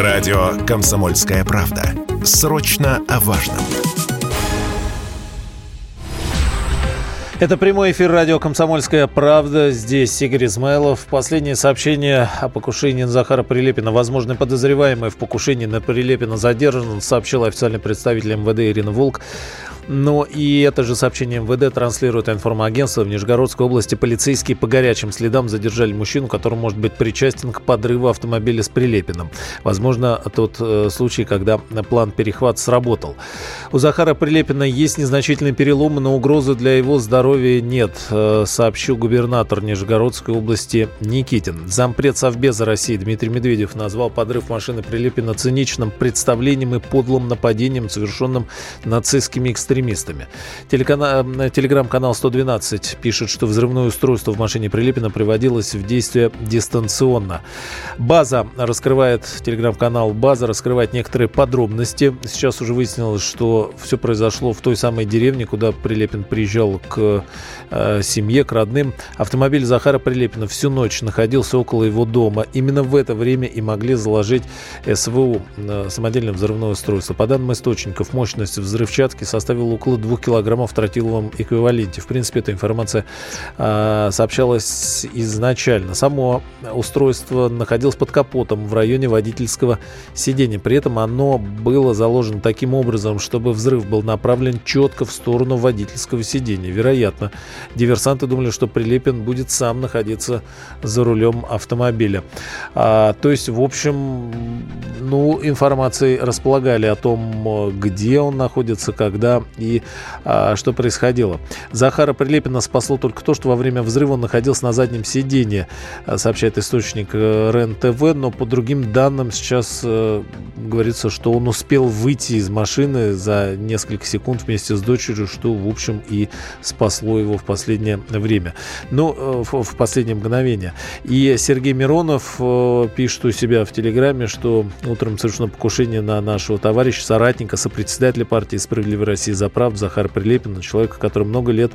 Радио «Комсомольская правда». Срочно о важном. Это прямой эфир радио «Комсомольская правда». Здесь Игорь Измайлов. Последнее сообщение о покушении на Захара Прилепина. Возможный подозреваемый в покушении на Прилепина задержан, сообщил официальный представитель МВД Ирина Волк. Ну и это же сообщение МВД транслирует информагентство. В Нижегородской области полицейские по горячим следам задержали мужчину, который может быть причастен к подрыву автомобиля с Прилепиным. Возможно, тот э, случай, когда план перехват сработал. У Захара Прилепина есть незначительный перелом, но угрозы для его здоровья нет, э, сообщил губернатор Нижегородской области Никитин. Зампред Совбеза России Дмитрий Медведев назвал подрыв машины Прилепина циничным представлением и подлым нападением, совершенным нацистскими экстремистами экстремистами. Телеграм-канал 112 пишет, что взрывное устройство в машине Прилепина приводилось в действие дистанционно. База раскрывает, телеграм-канал База раскрывает некоторые подробности. Сейчас уже выяснилось, что все произошло в той самой деревне, куда Прилепин приезжал к э, семье, к родным. Автомобиль Захара Прилепина всю ночь находился около его дома. Именно в это время и могли заложить СВУ, э, самодельное взрывное устройство. По данным источников, мощность взрывчатки составила около 2 килограммов в тротиловом эквиваленте. В принципе, эта информация э, сообщалась изначально. Само устройство находилось под капотом в районе водительского сидения. При этом оно было заложено таким образом, чтобы взрыв был направлен четко в сторону водительского сидения. Вероятно, диверсанты думали, что Прилепин будет сам находиться за рулем автомобиля. А, то есть, в общем, ну, информацией располагали о том, где он находится, когда и а, что происходило. Захара Прилепина спасло только то, что во время взрыва он находился на заднем сиденье, а, сообщает источник э, РЕН-ТВ, но по другим данным сейчас э, говорится, что он успел выйти из машины за несколько секунд вместе с дочерью, что, в общем, и спасло его в последнее время. Ну, э, в, в последнее мгновение. И Сергей Миронов э, пишет у себя в Телеграме, что утром совершено покушение на нашего товарища, соратника, сопредседателя партии «Справедливой России за правду» Захара Прилепина, человека, который много лет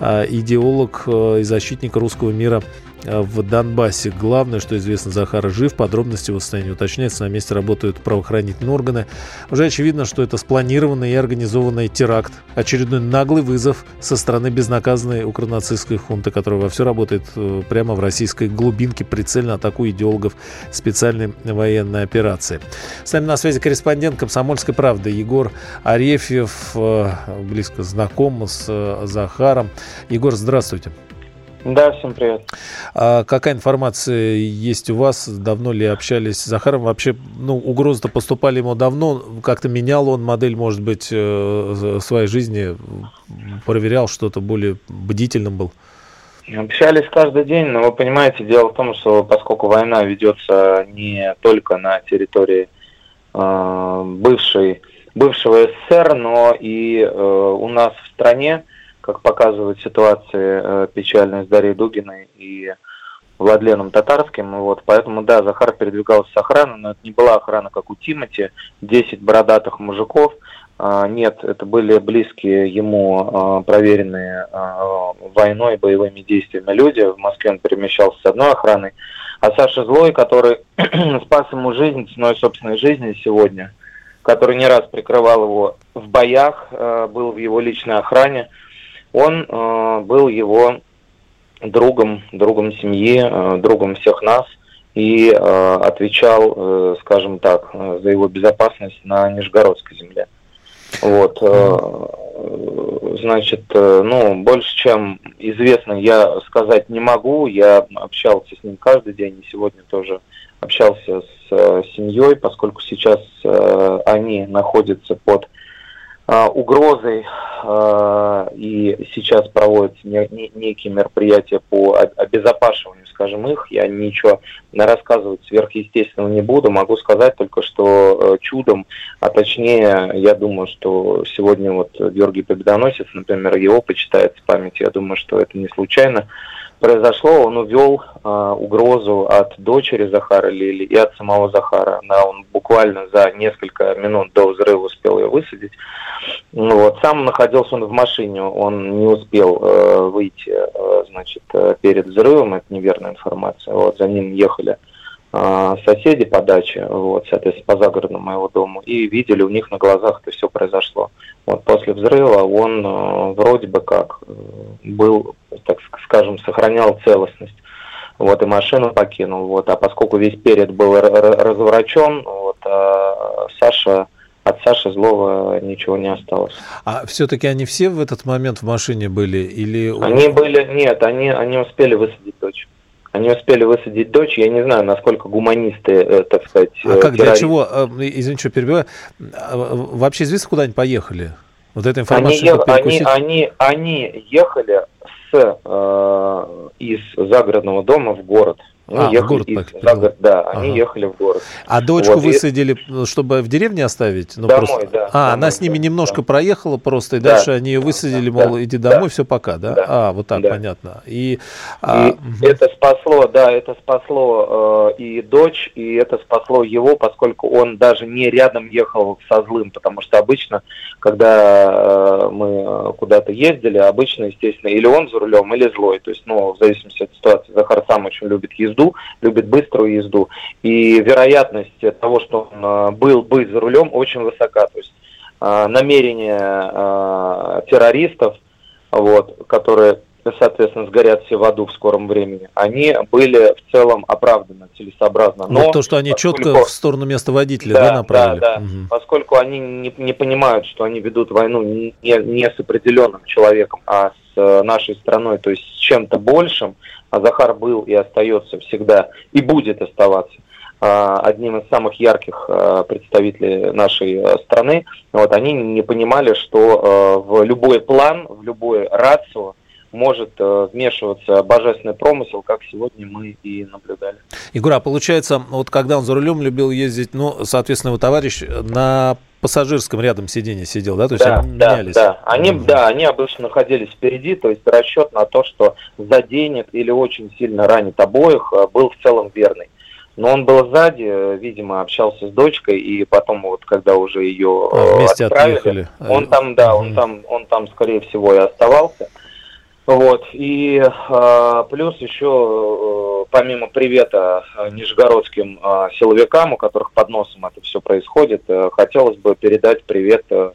э, идеолог и защитник русского мира. Э, в Донбассе. Главное, что известно, Захар жив. Подробности его состояния уточняются. На месте работают правоохранительные органы. Уже очевидно, что это спланированный и организованный теракт. Очередной наглый вызов со стороны безнаказанной укронацистской хунты, которая во все работает э, прямо в российской глубинке, прицельно атакуя идеологов специальной военной операции. С нами на связи корреспондент «Комсомольской правды» Егор Арефьев, э, близко знаком с Захаром. Егор, здравствуйте. Да, всем привет. А какая информация есть у вас? Давно ли общались с Захаром? Вообще, ну, угрозы-то поступали ему давно. Как-то менял он модель, может быть, э, своей жизни? Проверял что-то, более бдительным был? Общались каждый день, но вы понимаете, дело в том, что поскольку война ведется не только на территории э, бывшей, бывшего СССР, но и э, у нас в стране, как показывают ситуации э, печальные с Дарьей Дугиной и Владленом Татарским. Вот, поэтому, да, Захар передвигался с охраной, но это не была охрана, как у Тимати, 10 бородатых мужиков. А, нет, это были близкие ему а, проверенные а, войной, боевыми действиями люди. В Москве он перемещался с одной охраной. А Саша Злой, который спас ему жизнь ценой собственной жизни сегодня, который не раз прикрывал его в боях, был в его личной охране, он э, был его другом, другом семьи, э, другом всех нас и э, отвечал, э, скажем так, э, за его безопасность на Нижегородской земле. Вот, э, значит, э, ну, больше, чем известно, я сказать не могу. Я общался с ним каждый день, и сегодня тоже общался с э, семьей, поскольку сейчас э, они находятся под а, угрозой, и сейчас проводятся некие мероприятия по обезопасиванию, скажем, их. Я ничего рассказывать сверхъестественного не буду. Могу сказать только, что э, чудом, а точнее, я думаю, что сегодня вот Георгий Победоносец, например, его почитается память, я думаю, что это не случайно произошло, он увел э, угрозу от дочери Захара Лили и от самого Захара. Да, он буквально за несколько минут до взрыва успел ее высадить. Ну, вот. Сам находился он в машине, он не успел э, выйти э, значит, э, перед взрывом, это неверная информация. Вот, за ним ехали а, соседи по даче, вот, соответственно, по загородному моего дому, и видели у них на глазах это все произошло. Вот после взрыва он э, вроде бы как э, был, так скажем, сохранял целостность. Вот, и машину покинул. Вот, а поскольку весь перед был разворочен, вот, а Саша от Саши злого ничего не осталось. А все-таки они все в этот момент в машине были или? Они были, нет, они они успели высадить дочь. Они успели высадить дочь. Я не знаю, насколько гуманисты, э, так сказать. А как для чего? Э, извините, что перебиваю. Вообще известно, куда они поехали? Вот эта информация. Они, они, они, они ехали с э, из загородного дома в город. Они а, ехали в город, из, за, да, они ага. ехали в город. А дочку вот, высадили, и... чтобы в деревне оставить? Ну, домой, просто... да. А, домой, она с ними да, немножко да. проехала просто, и да, дальше они ее высадили, да, мол, иди домой, да, все пока, да? да? А, вот так, да. понятно. И, и а, это спасло, да, это спасло э, и дочь, и это спасло его, поскольку он даже не рядом ехал со злым, потому что обычно, когда э, мы куда-то ездили, обычно, естественно, или он за рулем, или злой, то есть, ну, в зависимости от ситуации, Захар сам очень любит езду, езду, любит быструю езду. И вероятность того, что он а, был бы за рулем, очень высока. То есть а, намерения а, террористов, вот, которые соответственно, сгорят все в аду в скором времени, они были в целом оправданы, целесообразно. Но вот то, что они поскольку... четко в сторону места водителя да, да, направили. Да, да. Угу. Поскольку они не, не понимают, что они ведут войну не, не с определенным человеком, а с э, нашей страной, то есть с чем-то большим, а Захар был и остается всегда, и будет оставаться а, одним из самых ярких а, представителей нашей э, страны, вот, они не понимали, что э, в любой план, в любой рацию может э, вмешиваться божественный промысел, как сегодня мы и наблюдали. Егор, а получается, вот когда он за рулем любил ездить, ну, соответственно, его товарищ на пассажирском рядом сиденье сидел, да? То есть да, они да, менялись? Да, они, mm-hmm. да, они обычно находились впереди, то есть расчет на то, что заденет или очень сильно ранит обоих, э, был в целом верный. Но он был сзади, э, видимо, общался с дочкой, и потом вот, когда уже ее а, вместе отправили, отъехали. он там, да, он там, он там, скорее всего, и оставался. Вот, и э, плюс еще, э, помимо привета э, нижегородским э, силовикам, у которых под носом это все происходит, э, хотелось бы передать привет э,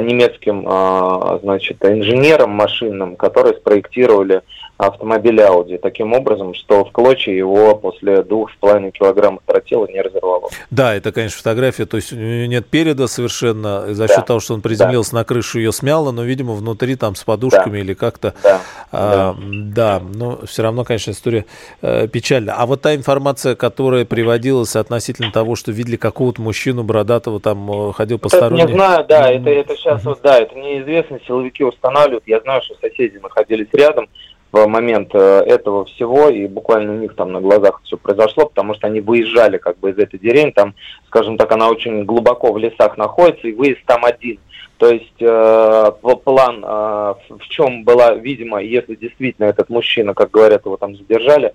немецким, э, значит, инженерам машинным, которые спроектировали автомобиль Audi таким образом, что в клочья его после двух с половиной килограммов тротила не разорвало. Да, это, конечно, фотография, то есть у нее нет переда совершенно, за счет да. того, что он приземлился да. на крышу, ее смяло, но, видимо, внутри там с подушками да. или как-то. Да. А, да. да, но все равно, конечно, история э, печальная. А вот та информация, которая приводилась относительно того, что видели какого-то мужчину бородатого, там э, ходил посторонний. Не знаю, да, это, это сейчас, вот, да, это неизвестно, силовики устанавливают. Я знаю, что соседи находились рядом, в момент э, этого всего, и буквально у них там на глазах все произошло, потому что они выезжали как бы из этой деревни, там, скажем так, она очень глубоко в лесах находится, и выезд там один. То есть э, план э, в чем была, видимо, если действительно этот мужчина, как говорят, его там задержали,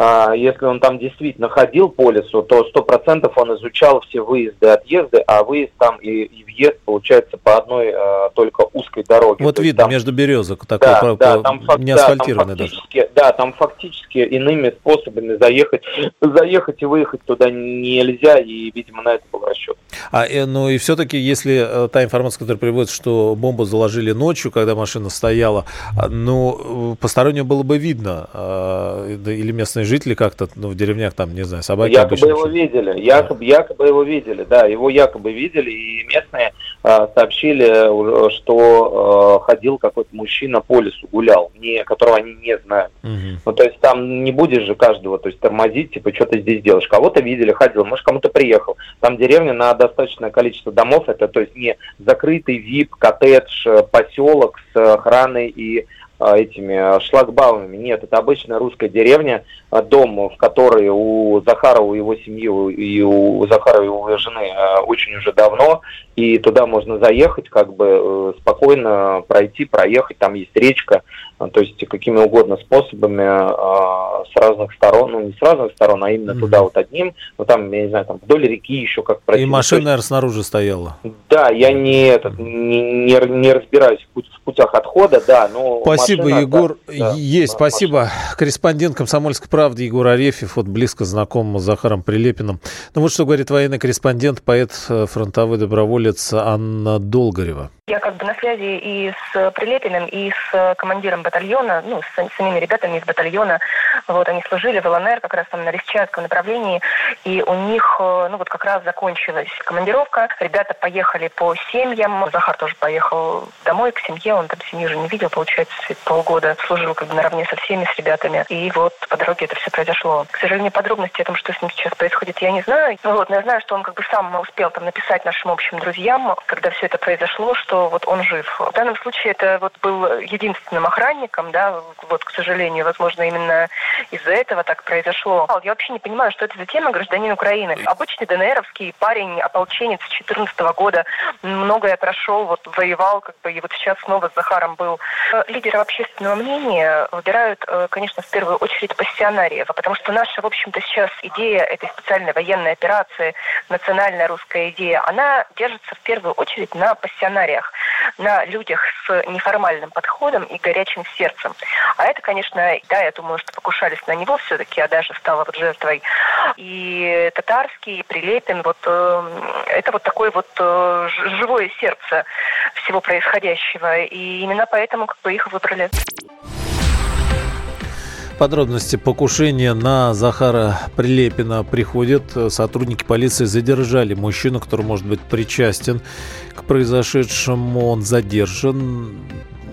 а, если он там действительно ходил по лесу, то сто процентов он изучал все выезды и отъезды, а выезд там и, и въезд получается по одной а, только узкой дороге. Вот то видно там, между березок, такой да, по, да, там, не асфальтированный да, там даже. Да, там фактически иными способами заехать, заехать и выехать туда нельзя, и, видимо, на это был расчет. А, э, ну и все-таки, если э, та информация, которая приводится, что бомбу заложили ночью, когда машина стояла, а, ну, постороннего было бы видно, а, или местные жители как-то, ну, в деревнях там, не знаю, собаки Якобы обычно... его видели, якобы, якобы его видели, да, его якобы видели, и местные э, сообщили, что э, ходил какой-то мужчина по лесу, гулял, не, которого они не знают. Угу. Ну, то есть там не будешь же каждого, то есть тормозить, типа, что ты здесь делаешь. Кого-то видели, ходил, может, кому-то приехал. Там деревня на достаточное количество домов, это, то есть не закрытый вип, коттедж, э, поселок с охраной и этими шлагбаумами. Нет, это обычная русская деревня, дом, в который у Захарова, его семьи и у Захарова и его жены очень уже давно. И туда можно заехать, как бы э, спокойно пройти, проехать, там есть речка, а, то есть какими угодно способами а, с разных сторон, ну не с разных сторон, а именно mm-hmm. туда вот одним, ну там, я не знаю, там вдоль реки еще как пройти. И машина, наверное, снаружи стояла. Да, я не, этот, не, не, не разбираюсь в, путь, в путях отхода, да, но Спасибо, машина, Егор. Да, есть, да, спасибо. Машина. Корреспондент «Комсомольской правды» Егор Арефьев, вот близко знаком с Захаром Прилепиным. Ну вот что говорит военный корреспондент, поэт, э, фронтовой доброволец Анна Долгорева. Я как бы на связи и с Прилепиным, и с командиром батальона, ну, с самими ребятами из батальона. Вот, они служили в ЛНР как раз там на Лисчатском направлении, и у них, э, ну, вот как раз закончилась командировка. Ребята поехали по семьям. Захар тоже поехал домой к семье, он там семью уже не видел, получается, полгода служил как бы наравне со всеми, с ребятами. И вот по дороге это все произошло. К сожалению, подробности о том, что с ним сейчас происходит, я не знаю. Вот, но я знаю, что он как бы сам успел там написать нашим общим друзьям, когда все это произошло, что вот он жив. В данном случае это вот был единственным охранником, да, вот, к сожалению, возможно, именно из-за этого так произошло. Я вообще не понимаю, что это за тема гражданин Украины. Обычный ДНРовский парень, ополченец 14 года, многое прошел, вот воевал, как бы, и вот сейчас снова с Захаром был. Лидеры общественного мнения выбирают, э, конечно, в первую очередь пассионариев, потому что наша, в общем-то, сейчас идея этой специальной военной операции, национальная русская идея, она держится в первую очередь на пассионариях на людях с неформальным подходом и горячим сердцем. А это, конечно, да, я думаю, что покушались на него все-таки, а даже стала вот жертвой. И Татарский, и Прилепин, вот э, это вот такое вот э, живое сердце всего происходящего. И именно поэтому как бы их выбрали. Подробности покушения на Захара Прилепина приходят. Сотрудники полиции задержали мужчину, который может быть причастен к произошедшему. Он задержан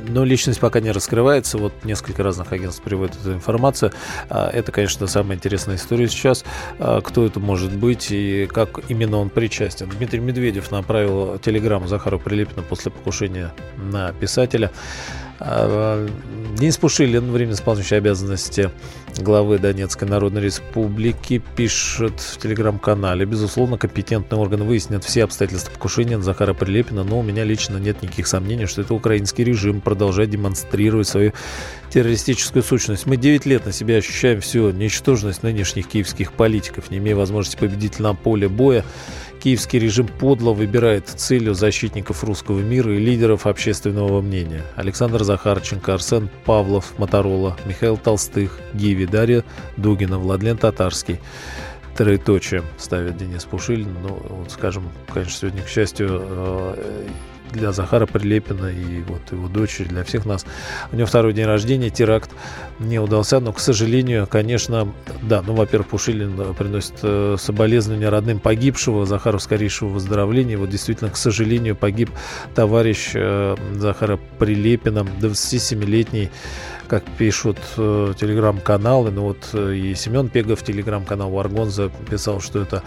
но личность пока не раскрывается. Вот несколько разных агентств приводят эту информацию. А, это, конечно, самая интересная история сейчас. А, кто это может быть и как именно он причастен. Дмитрий Медведев направил телеграмму Захару Прилепину после покушения на писателя. А, Денис Пушилин, временно исполняющий обязанности главы Донецкой Народной Республики, пишет в телеграм-канале. Безусловно, компетентные органы выяснят все обстоятельства покушения на Захара Прилепина, но у меня лично нет никаких сомнений, что это украинский режим продолжает демонстрировать свою террористическую сущность. Мы 9 лет на себя ощущаем всю ничтожность нынешних киевских политиков, не имея возможности победить на поле боя киевский режим подло выбирает целью защитников русского мира и лидеров общественного мнения. Александр Захарченко, Арсен Павлов, Моторола, Михаил Толстых, Гиви, Дарья Дугина, Владлен Татарский. Троеточие ставит Денис Пушилин. Ну, вот, скажем, конечно, сегодня, к счастью, э, для Захара Прилепина и вот его дочери, для всех нас. У него второй день рождения, теракт не удался, но, к сожалению, конечно, да, ну, во-первых, Пушилин приносит э, соболезнования родным погибшего, Захару скорейшего выздоровления. Вот действительно, к сожалению, погиб товарищ э, Захара Прилепина, 27-летний как пишут э, телеграм-каналы, ну вот э, и Семен Пегов, телеграм-канал Варгон записал, что это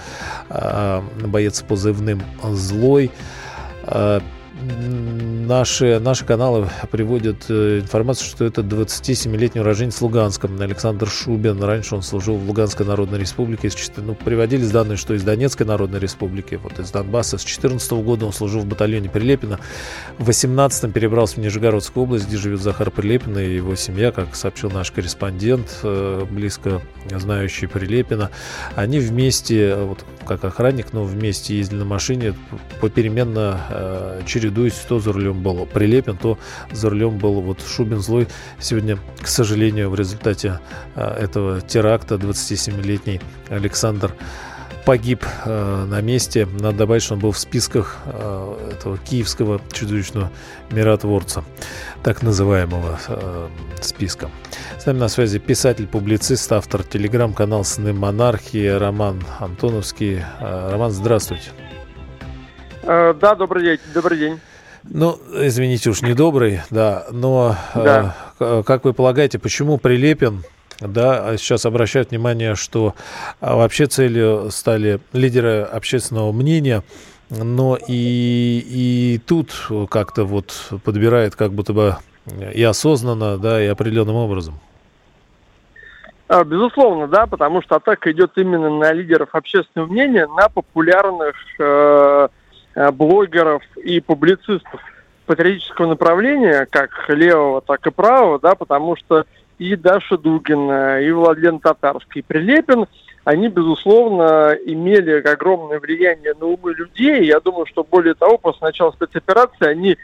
э, боец позывным «Злой». Э, Mm. Наши, наши каналы приводят э, информацию, что это 27-летний уроженец Луганска, Александр Шубин. Раньше он служил в Луганской Народной Республике. Ну, приводились данные, что из Донецкой Народной Республики, вот из Донбасса. С 2014 года он служил в батальоне Прилепина. В 18-м перебрался в Нижегородскую область, где живет Захар Прилепин и его семья, как сообщил наш корреспондент, э, близко знающий Прилепина. Они вместе, вот как охранник, но вместе ездили на машине, попеременно э, чередуясь, то за рулем был Прилепин, то за рулем был вот Шубин Злой. Сегодня, к сожалению, в результате э, этого теракта 27-летний Александр погиб э, на месте. Надо добавить, что он был в списках э, этого киевского чудовищного миротворца, так называемого э, списка. С нами на связи писатель, публицист, автор телеграм-канал «Сны монархии» Роман Антоновский. Э, Роман, здравствуйте. Э, да, добрый день. Добрый день. Ну, извините уж, недобрый, да, но да. Э, как вы полагаете, почему Прилепин да, а сейчас обращают внимание, что а, вообще целью стали лидеры общественного мнения, но и, и тут как-то вот подбирает как будто бы и осознанно, да, и определенным образом. А, безусловно, да, потому что атака идет именно на лидеров общественного мнения, на популярных э, блогеров и публицистов патриотического направления, как левого, так и правого, да, потому что и Даша Дугина, и Владлен Татарский, и Прилепин, они, безусловно, имели огромное влияние на умы людей. Я думаю, что более того, после начала спецоперации они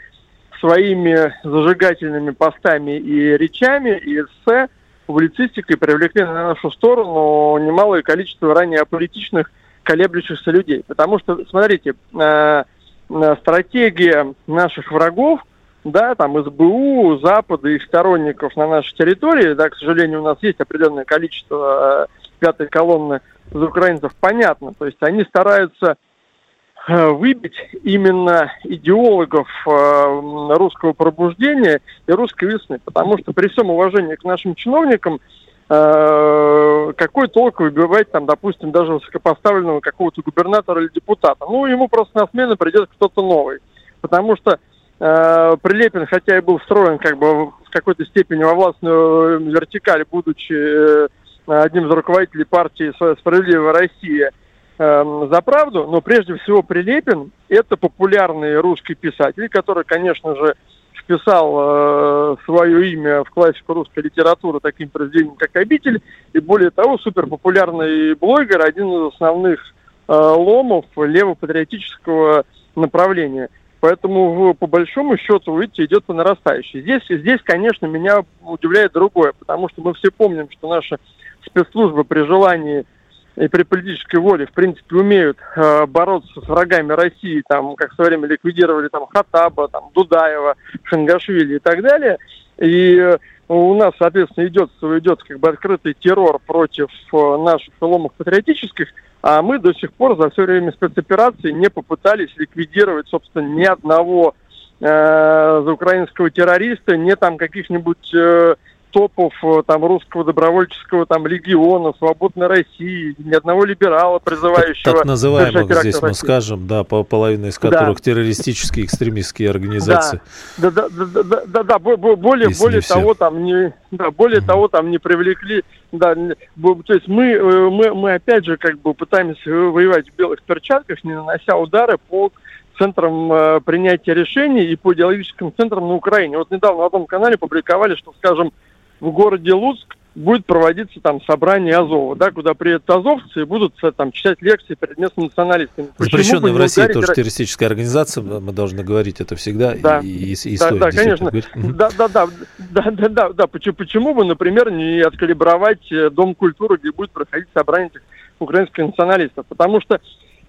своими зажигательными постами и речами, и эссе, публицистикой привлекли на нашу сторону немалое количество ранее аполитичных колеблющихся людей. Потому что, смотрите, э, э, стратегия наших врагов – да, там СБУ, Запада и сторонников на нашей территории, да, к сожалению, у нас есть определенное количество э, пятой колонны из украинцев, понятно, то есть они стараются выбить именно идеологов русского пробуждения и русской весны, потому что при всем уважении к нашим чиновникам какой толк выбивать там, допустим, даже высокопоставленного какого-то губернатора или депутата? Ну, ему просто на смену придет кто-то новый, потому что Э, Прилепин, хотя и был встроен как бы в какой-то степени во властную вертикаль, будучи э, одним из руководителей партии «Справедливая Россия» эм, за правду, но прежде всего Прилепин – это популярный русский писатель, который, конечно же, вписал э, свое имя в классику русской литературы таким произведением, как «Обитель», и более того, суперпопулярный блогер, один из основных э, ломов левопатриотического направления – Поэтому, по большому счету, видите, идет по нарастающей. Здесь, здесь, конечно, меня удивляет другое, потому что мы все помним, что наши спецслужбы при желании и при политической воле, в принципе, умеют э, бороться с врагами России, там, как в свое время ликвидировали там Хатаба, там, Дудаева, Шангашвили и так далее. И э, у нас, соответственно, идет, идет как бы открытый террор против э, наших ломов патриотических, а мы до сих пор за все время спецоперации не попытались ликвидировать, собственно, ни одного э, украинского террориста, не там каких-нибудь э, топов э, там русского добровольческого там легиона, свободной России, ни одного либерала, призывающего... Так, так называемых здесь мы скажем, да, по половина из которых да. террористические экстремистские организации. Да, да, да, да, да, да, да более, более того, там не, да, более угу. того, там не привлекли, да, то есть мы, э, мы, мы опять же как бы пытаемся воевать в белых перчатках, не нанося удары по центрам э, принятия решений и по идеологическим центрам на Украине. Вот недавно на одном канале публиковали, что, скажем, в городе Луцк будет проводиться там собрание Азова, да, куда приедут азовцы и будут э, там читать лекции перед местными националистами. Запрещенная в России тоже террористическая организация, мы должны говорить это всегда да. и, и, и да, да, конечно. Да, да, да, да, да, да, да. Почему, почему бы, например, не откалибровать э, Дом культуры, где будет проходить собрание этих украинских националистов? Потому что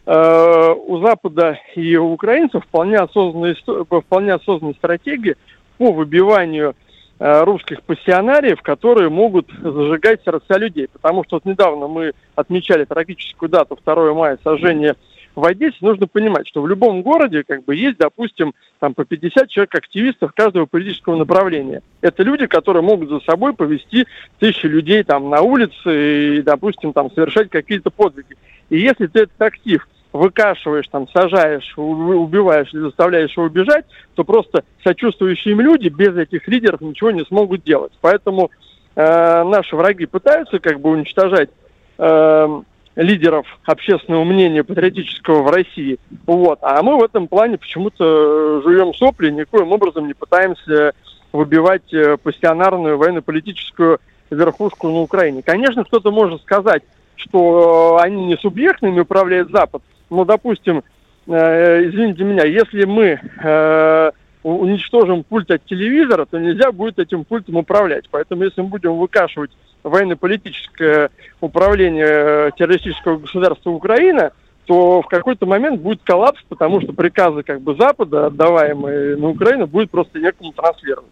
э, у Запада и у украинцев вполне осознанные, вполне осознанные стратегии по выбиванию русских пассионариев, которые могут зажигать сердца людей. Потому что вот недавно мы отмечали трагическую дату 2 мая сожжения в Одессе, нужно понимать, что в любом городе как бы есть, допустим, там по 50 человек активистов каждого политического направления. Это люди, которые могут за собой повести тысячи людей там на улице и, допустим, там совершать какие-то подвиги. И если ты этот актив выкашиваешь, там, сажаешь, убиваешь или заставляешь его убежать, то просто сочувствующие им люди без этих лидеров ничего не смогут делать. Поэтому э, наши враги пытаются как бы уничтожать э, лидеров общественного мнения патриотического в России. Вот. А мы в этом плане почему-то жуем сопли, никоим образом не пытаемся выбивать э, пассионарную военно-политическую верхушку на Украине. Конечно, кто-то может сказать, что они не субъектными управляет Запад, ну, допустим, э, извините меня, если мы э, уничтожим пульт от телевизора, то нельзя будет этим пультом управлять. Поэтому если мы будем выкашивать военно-политическое управление э, террористического государства Украина, то в какой-то момент будет коллапс, потому что приказы как бы Запада, отдаваемые на Украину, будет просто некому транслировать.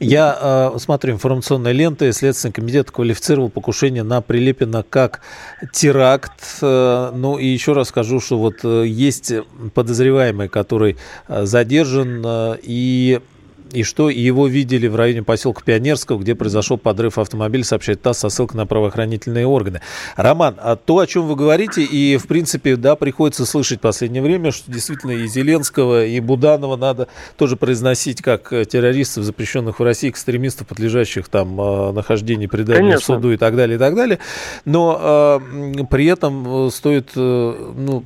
Я э, смотрю информационные ленты. Следственный комитет квалифицировал покушение на Прилепина как теракт. Э, ну и еще раз скажу, что вот э, есть подозреваемый, который э, задержан, э, и и что его видели в районе поселка Пионерского, где произошел подрыв автомобиля, сообщает ТАСС со ссылкой на правоохранительные органы. Роман, а то, о чем вы говорите, и, в принципе, да, приходится слышать в последнее время, что действительно и Зеленского, и Буданова надо тоже произносить как террористов, запрещенных в России, экстремистов, подлежащих там э, нахождению предания в суду и так далее, и так далее. Но э, при этом стоит, э, ну,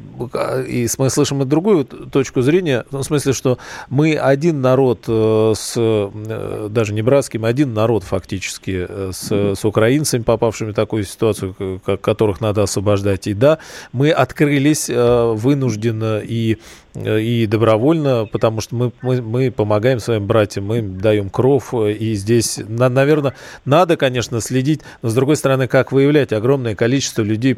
и мы слышим и другую точку зрения, в том смысле, что мы один народ э, с, э, даже не братским, один народ фактически э, с, с украинцами, попавшими в такую ситуацию, которых надо освобождать. И да, мы открылись вынужденно и и добровольно, потому что мы, мы, мы помогаем своим братьям, мы даем кров, и здесь, на, наверное, надо, конечно, следить, но, с другой стороны, как выявлять, огромное количество людей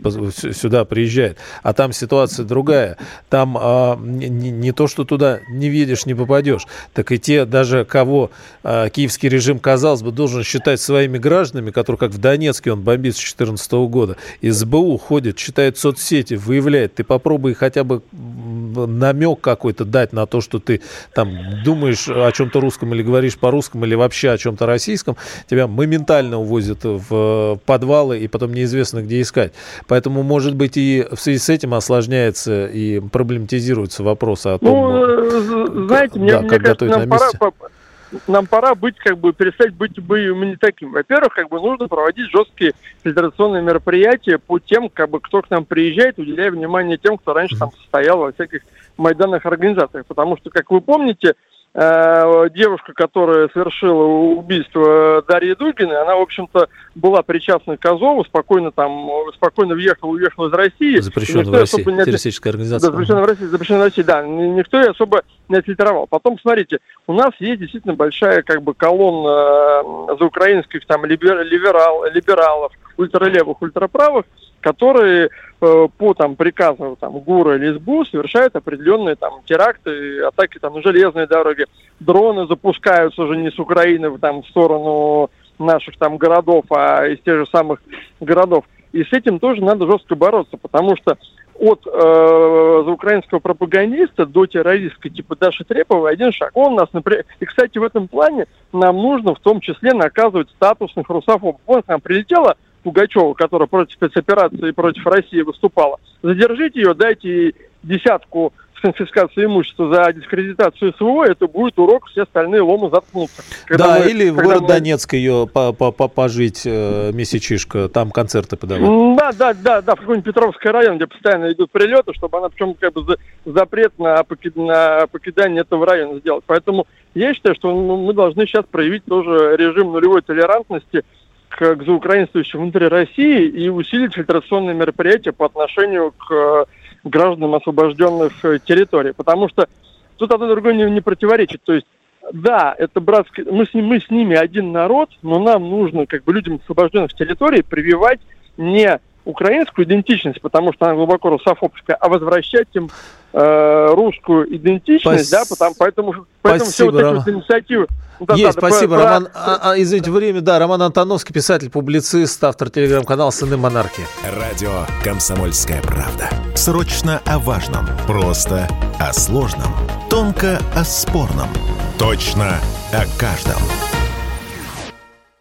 сюда приезжает, а там ситуация другая, там а, не, не то, что туда не видишь, не попадешь, так и те, даже кого а, киевский режим, казалось бы, должен считать своими гражданами, которые, как в Донецке, он бомбит с 2014 года, СБУ ходит, читает соцсети, выявляет, ты попробуй хотя бы намек какой-то дать на то, что ты там думаешь о чем-то русском или говоришь по-русскому или вообще о чем-то российском, тебя моментально увозят в подвалы и потом неизвестно где искать. Поэтому, может быть, и в связи с этим осложняется и проблематизируется вопрос о том, ну, э, знаете, мне, да, мне кажется, нам пора, нам пора быть, как бы, перестать быть бы не таким. Во-первых, как бы нужно проводить жесткие фильтрационные мероприятия по тем, как бы, кто к нам приезжает, уделяя внимание тем, кто раньше там состоял во всяких майданных организациях. Потому что, как вы помните, девушка, которая совершила убийство Дарьи Дугиной, она, в общем-то, была причастна к Азову, спокойно там, спокойно въехала, уехала из России. Запрещенная в России, не... террористическая организация. Да, запрещенная в России, запрещенная в России, да. Никто ее особо не отфильтровал. Потом, смотрите, у нас есть действительно большая как бы колонна э, за украинских там либерал, либералов, ультралевых, ультраправых, которые э, по там приказу там ГУРа или СБУ совершают определенные там теракты, атаки там на железные дороги, дроны запускаются уже не с Украины там в сторону наших там городов, а из тех же самых городов. И с этим тоже надо жестко бороться, потому что от э, украинского пропагандиста до террористской типа Даши Треповой один шаг. Он нас, например... И, кстати, в этом плане нам нужно в том числе наказывать статусных русофобов. К нам прилетела Пугачева, которая против спецоперации против России выступала. Задержите ее, дайте ей десятку с конфискацией имущества за дискредитацию СВО, это будет урок, все остальные ломы заткнутся. Когда да, мы, или в город мы... Донецк ее по -по -по пожить, э, месячишка, там концерты подавать. Да, да, да, да, в какой-нибудь Петровский район, где постоянно идут прилеты, чтобы она причем как бы за, запрет на, покид, на покидание этого района сделать. Поэтому я считаю, что мы должны сейчас проявить тоже режим нулевой толерантности, к, заукраинствующим внутри России и усилить фильтрационные мероприятия по отношению к э, гражданам освобожденных э, территорий. Потому что тут одно другое не, не противоречит. То есть, да, это братское, мы с, мы с ними один народ, но нам нужно, как бы людям освобожденных территорий, прививать не украинскую идентичность, потому что она глубоко русофобская, а возвращать им э, русскую идентичность, Пас... да, потому, поэтому, поэтому все вот эти вот инициативы. Да, Есть, да, спасибо, про, Роман. А, а, извините, время, да, Роман Антоновский, писатель, публицист, автор телеграм-канала «Сыны монархии». Радио «Комсомольская правда». Срочно о важном, просто о сложном, тонко о спорном, точно о каждом.